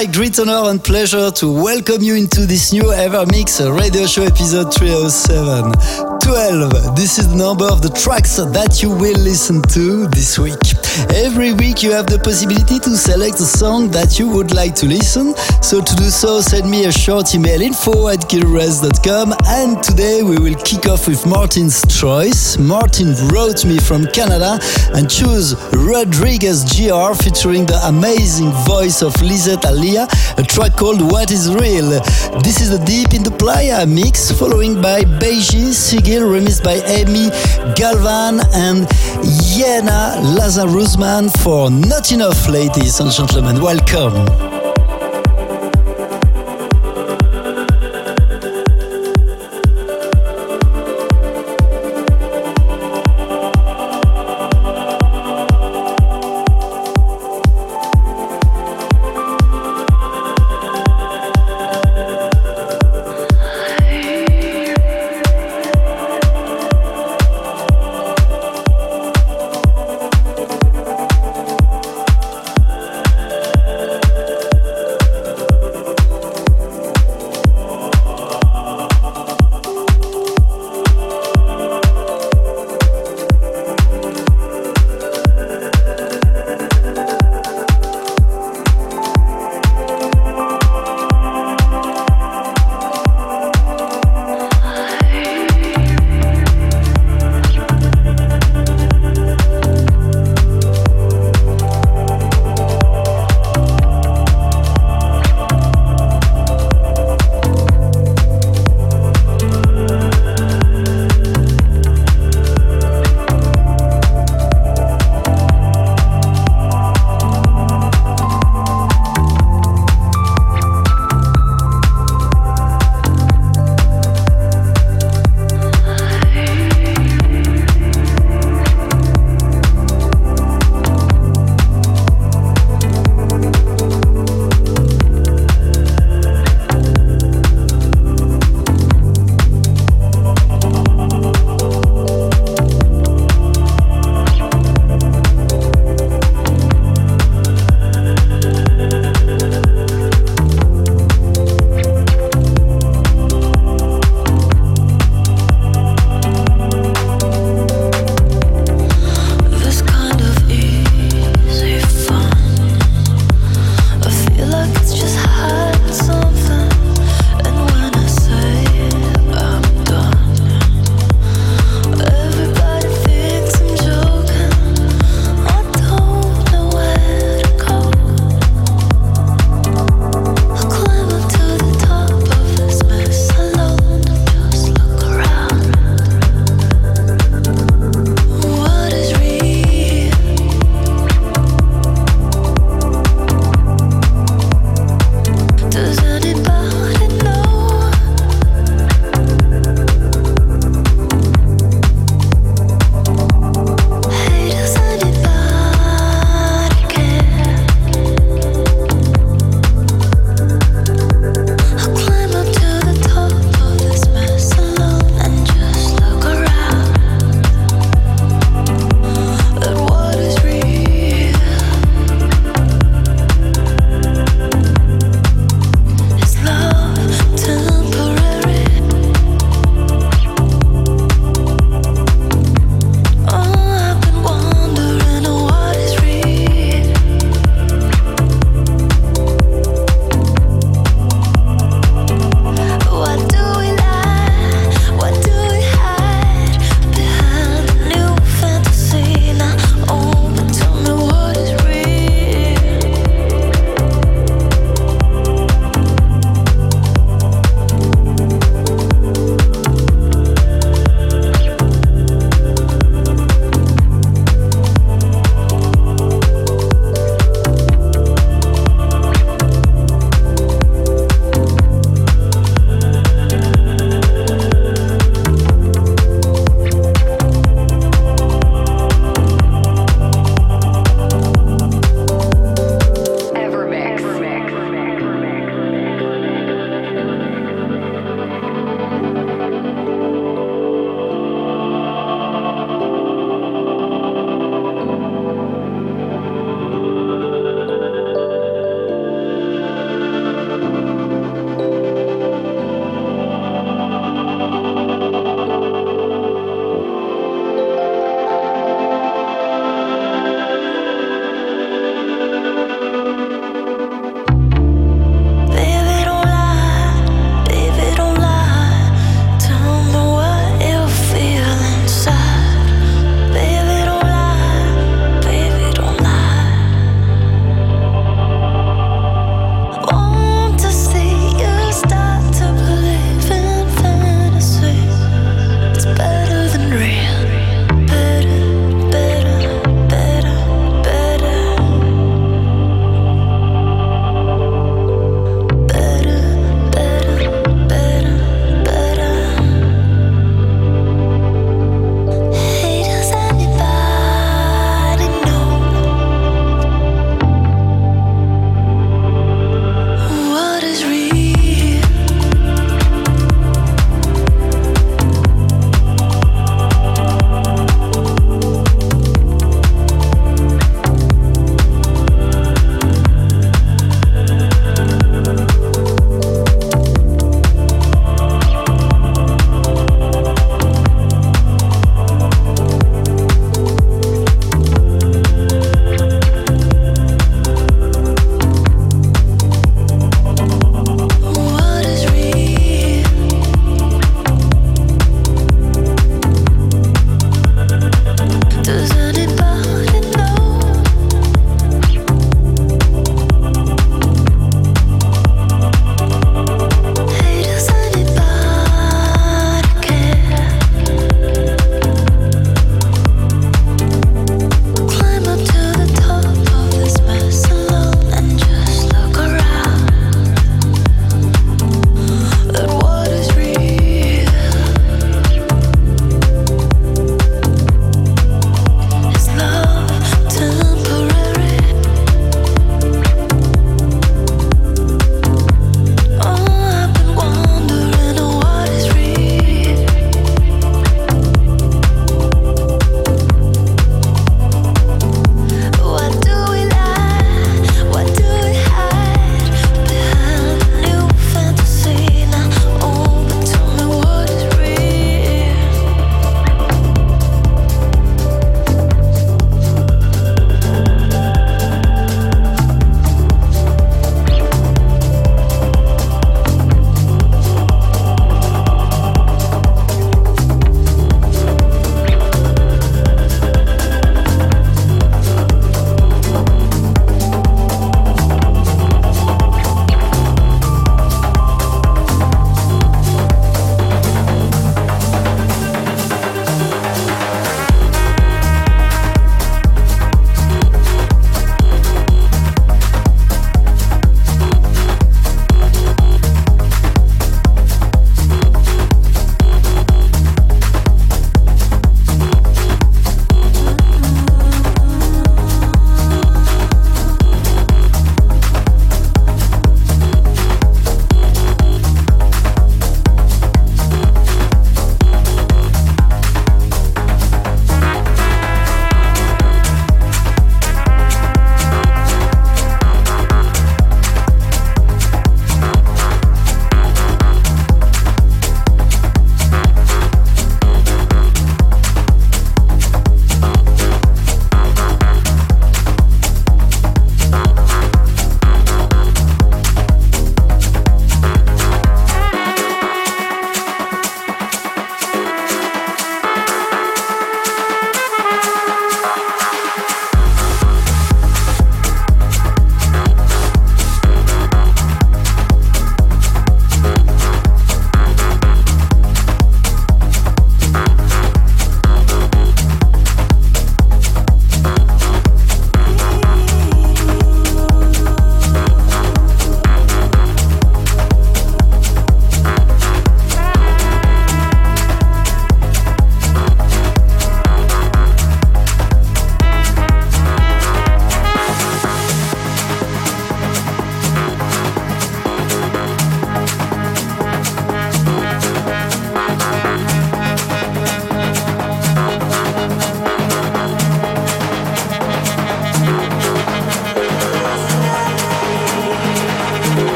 My great honor and pleasure to welcome you into this new Evermix radio show episode 307. 12. This is the number of the tracks that you will listen to this week. Every week you have the possibility to select a song that you would like to listen. So to do so, send me a short email info at gilres.com and today we will kick off with Martin's choice. Martin wrote me from Canada and chose Rodriguez Jr. featuring the amazing voice of Liset Alea, a track called What is Real. This is the Deep in the Playa mix, following by Beiji Sigil, remixed by Amy Galvan and Yena Lazarusman for Not Enough, ladies and gentlemen. Welcome.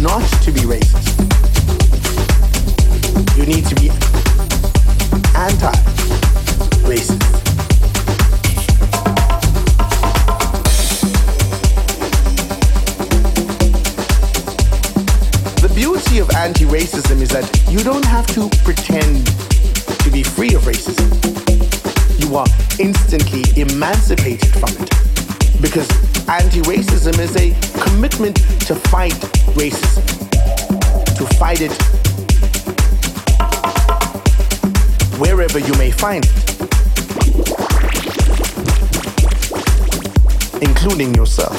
not to be racist. You need to be anti-racist. The beauty of anti-racism is that you don't have to pretend to be free of racism. You are instantly emancipated from it because anti-racism is a commitment to fight racism, to fight it wherever you may find it, including yourself.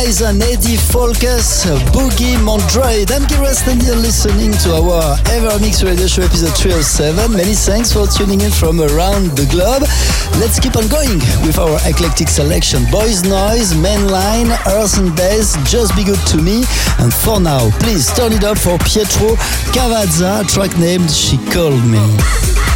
And Eddie Focus, Boogie Mondroid. I'm Gil Everest and you're listening to our Evermix Radio Show episode 307. Many thanks for tuning in from around the globe. Let's keep on going with our eclectic selection. Boys Noize, Mainline, Earth and Bass, Just Be Good to Me. And for now, please turn it up for Pietro Cavazza, track named She Called Me.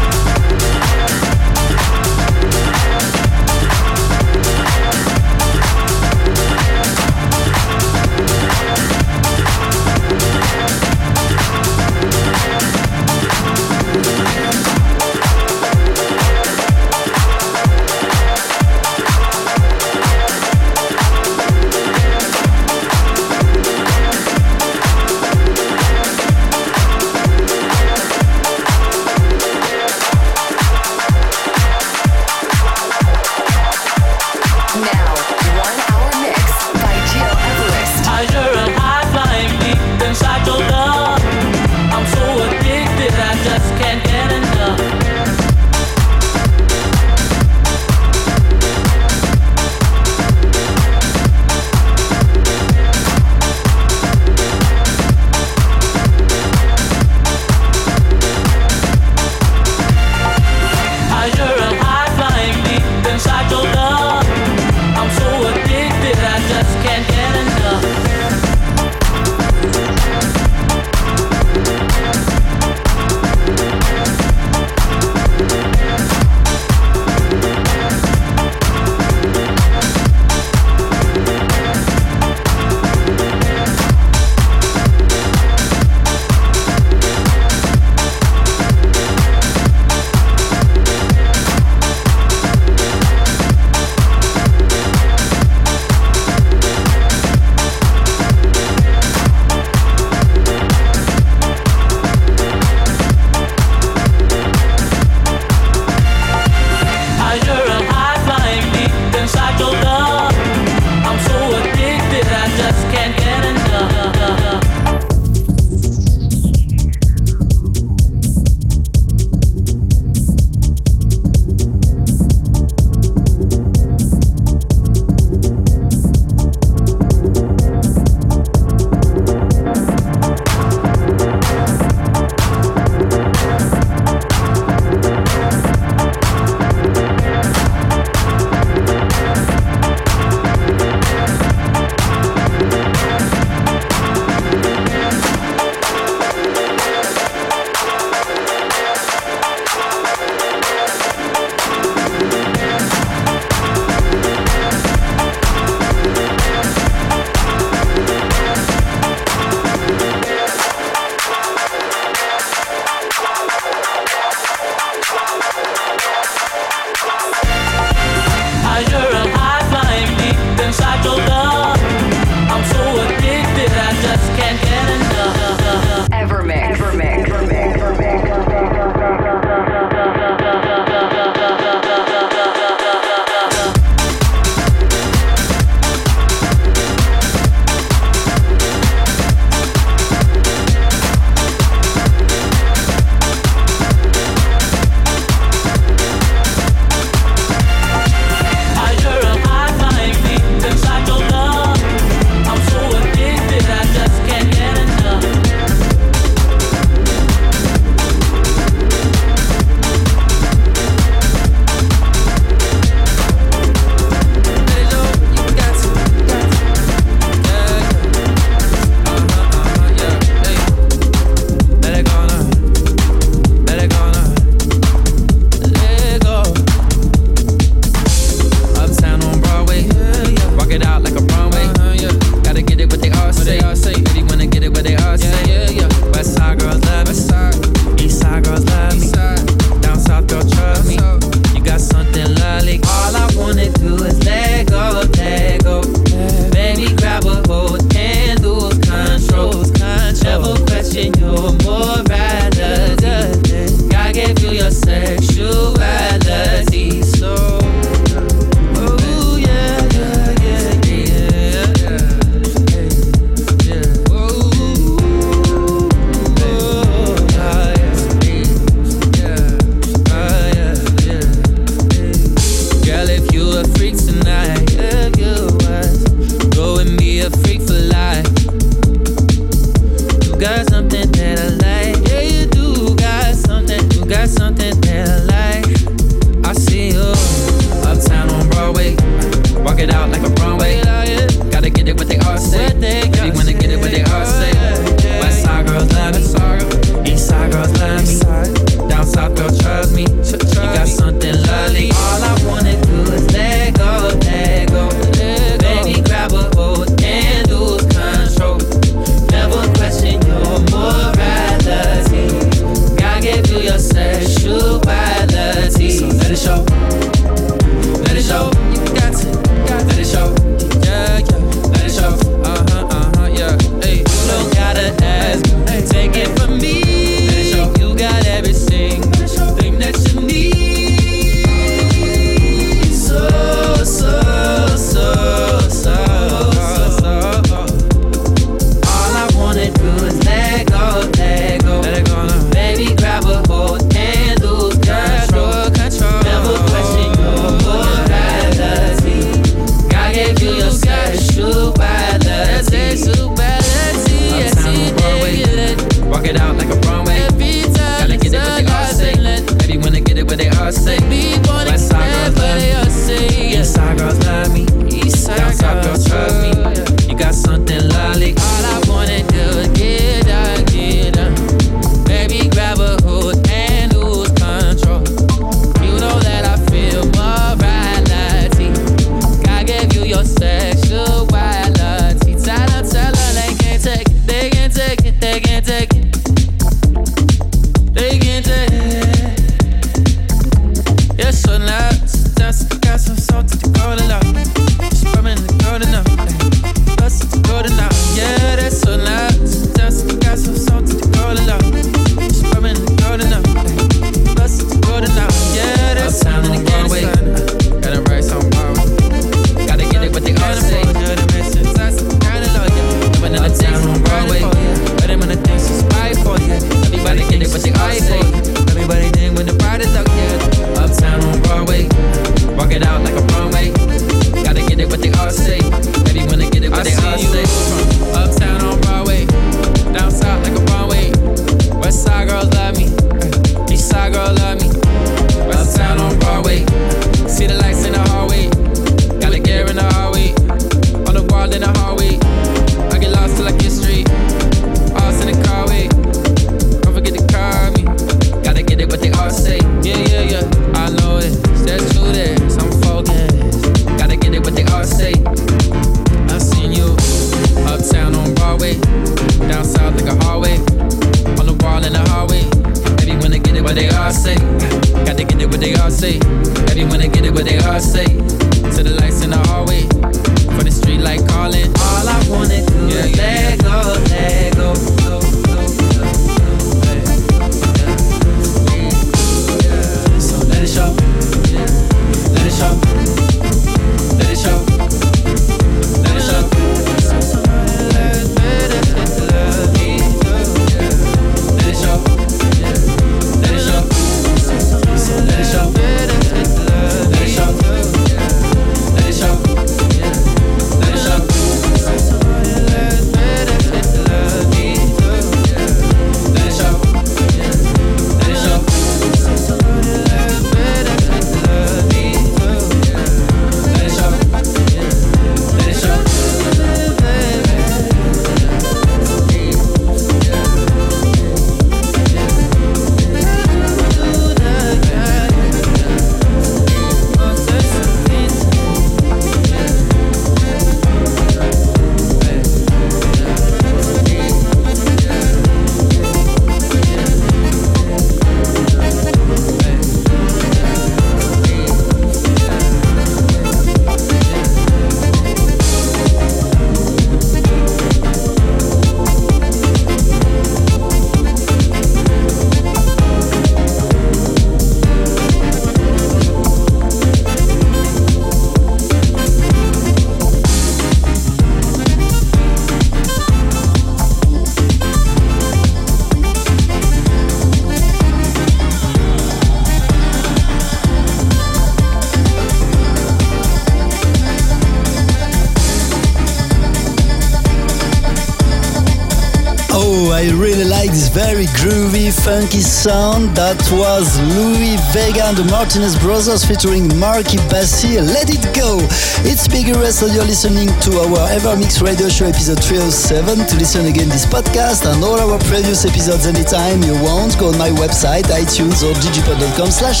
I really like this very groovy, funky sound. That was Louie Vega and the Martinez Brothers featuring Marky Bassey. Let it go! It's Rest and you're listening to our EverMix Radio Show episode 307. To listen again this podcast and all our previous episodes anytime you want, go on my website, iTunes or digipod.com slash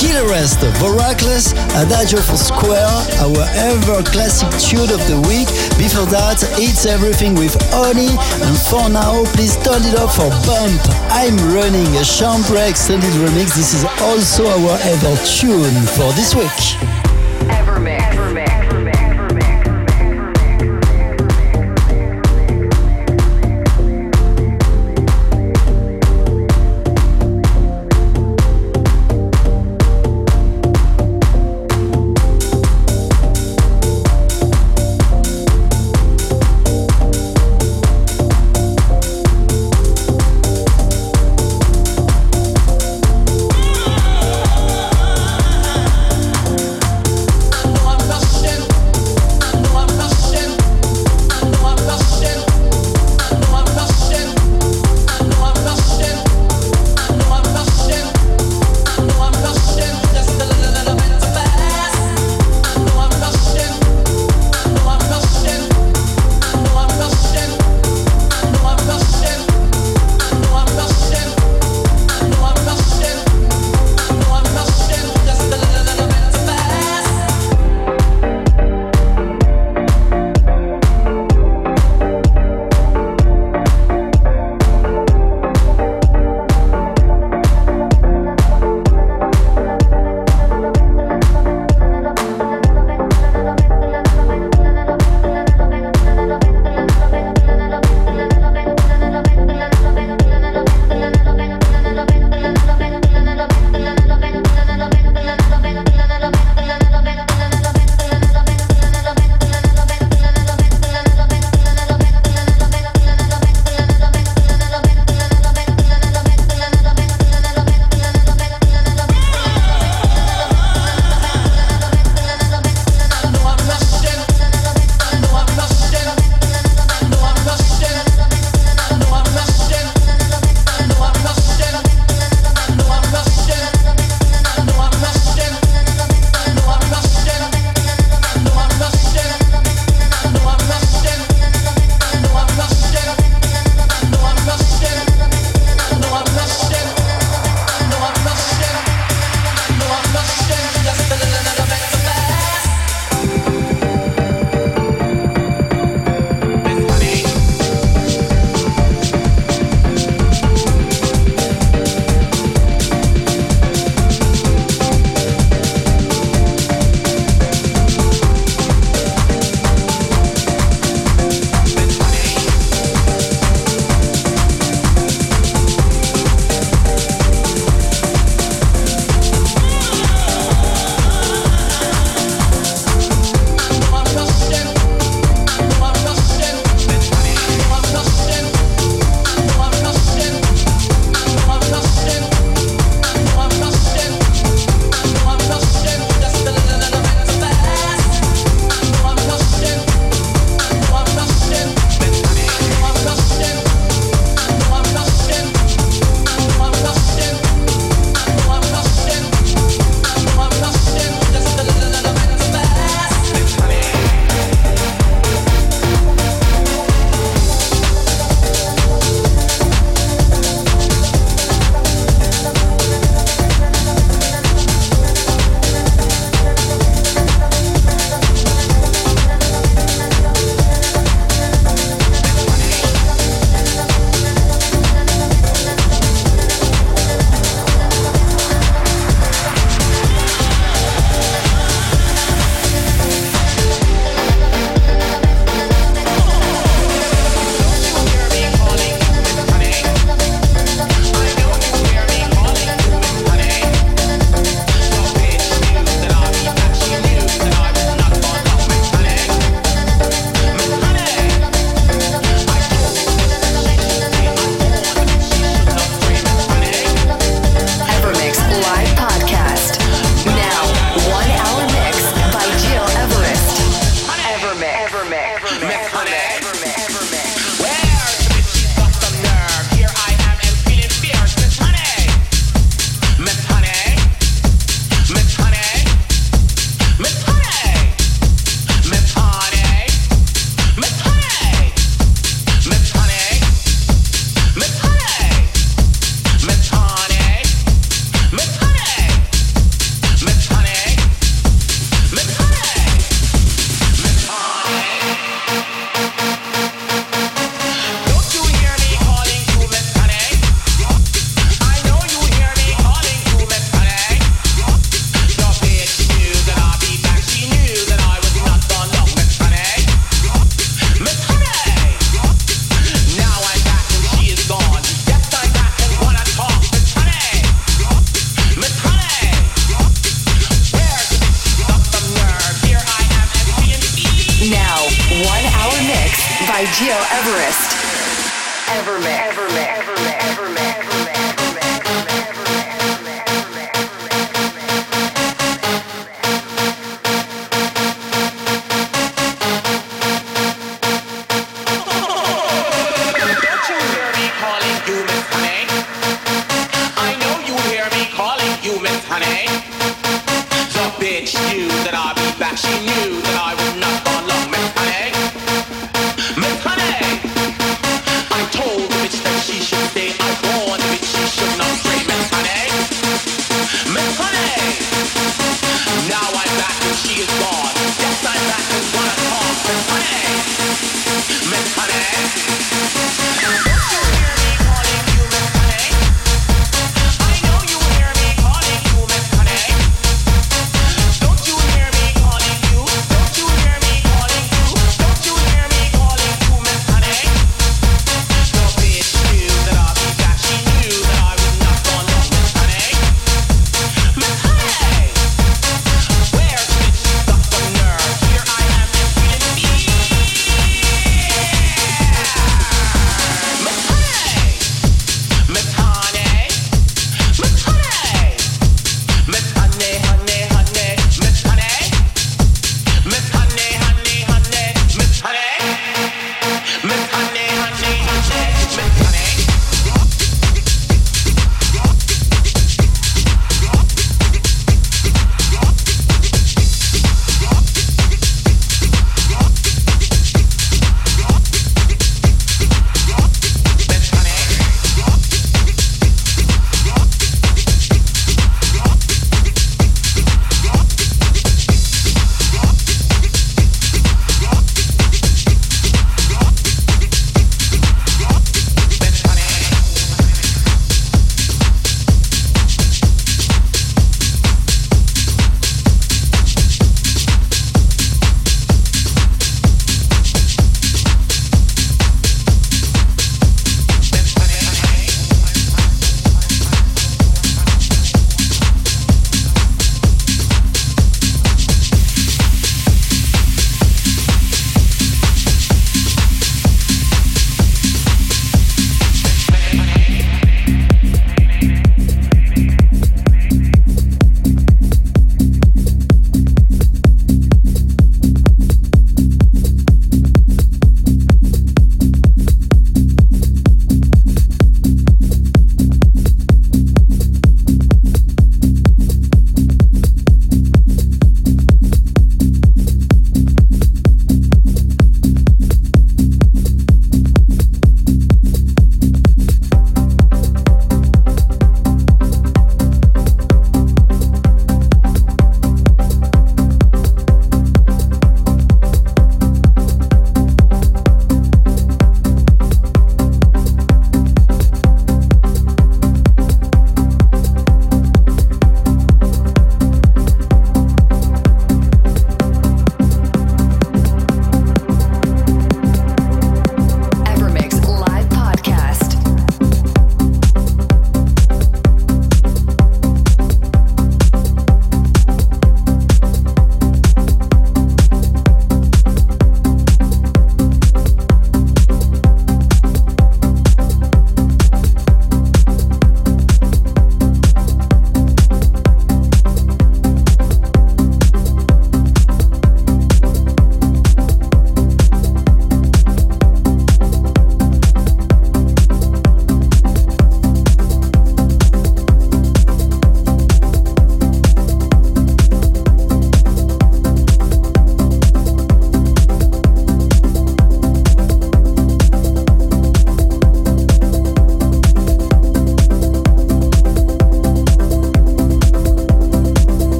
Gileverest. Voracless, Adagio for Square, our ever classic tune of the week. Before that, it's everything with Oni. And for now, please turn it up for Bump. I'm running a Chambre extended remix. This is also our ever tune for this week.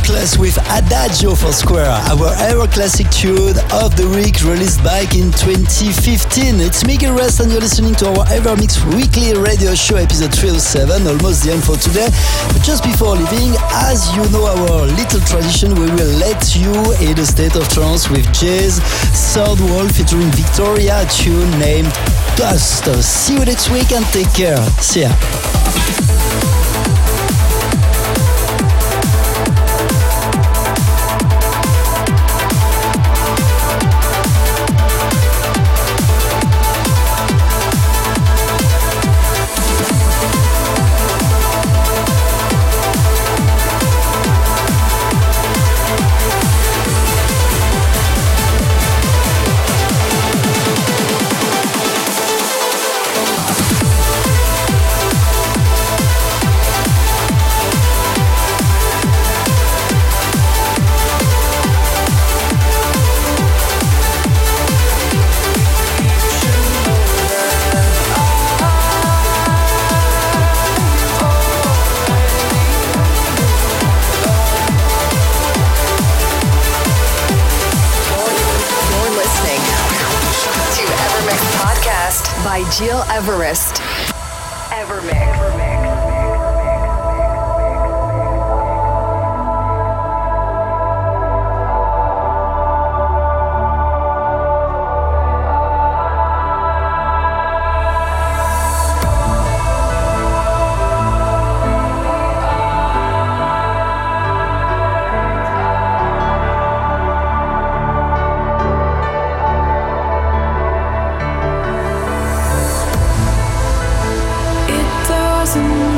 Reckless with Adagio for Square, our ever classic tune of the week released back in 2015. It's Gil Everest and you're listening to our EverMix weekly radio show episode 307, almost the end for today. But just before leaving, as you know our little tradition, we will let you in a state of trance with Jay's Third Wall featuring Victoria, tune named Dust. See you next week and take care. See ya. to.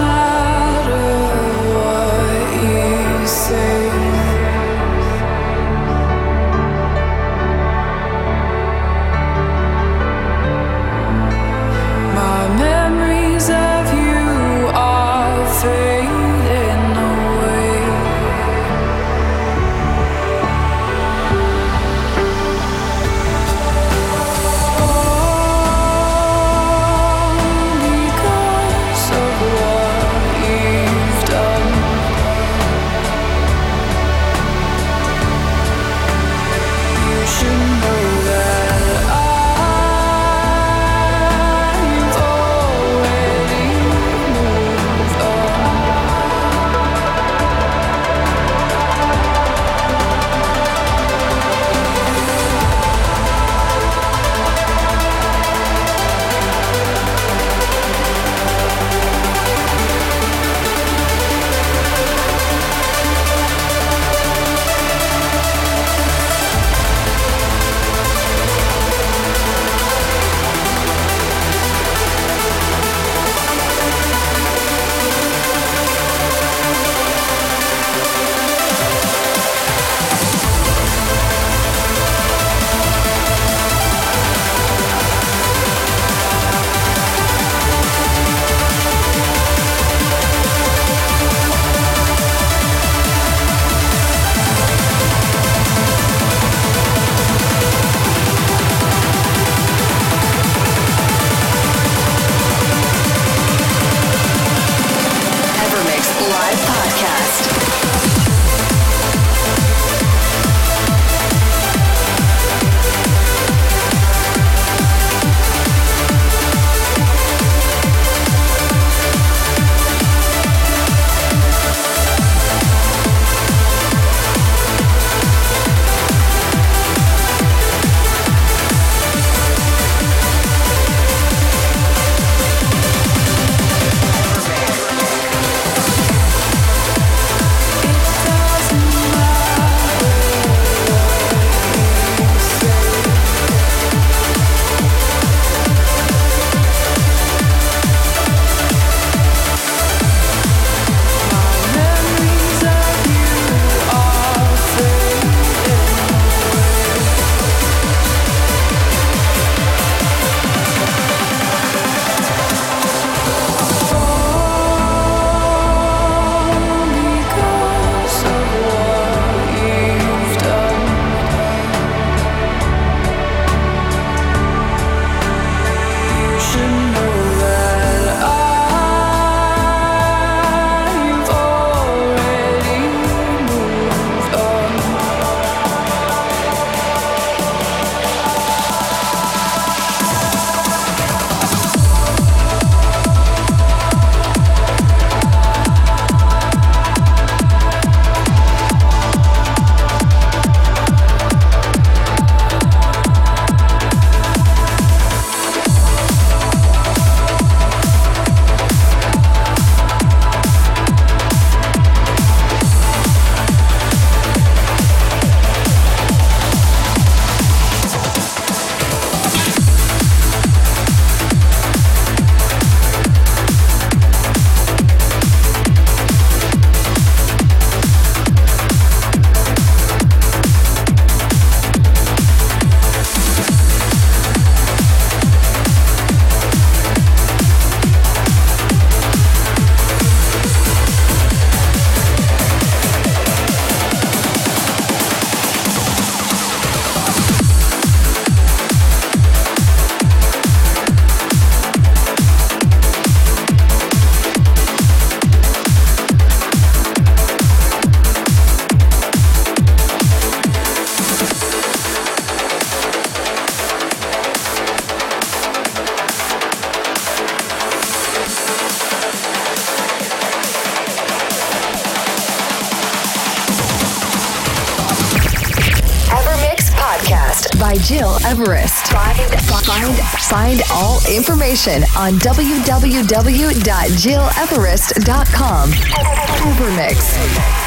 Information on www.gileverest.com. Evermix.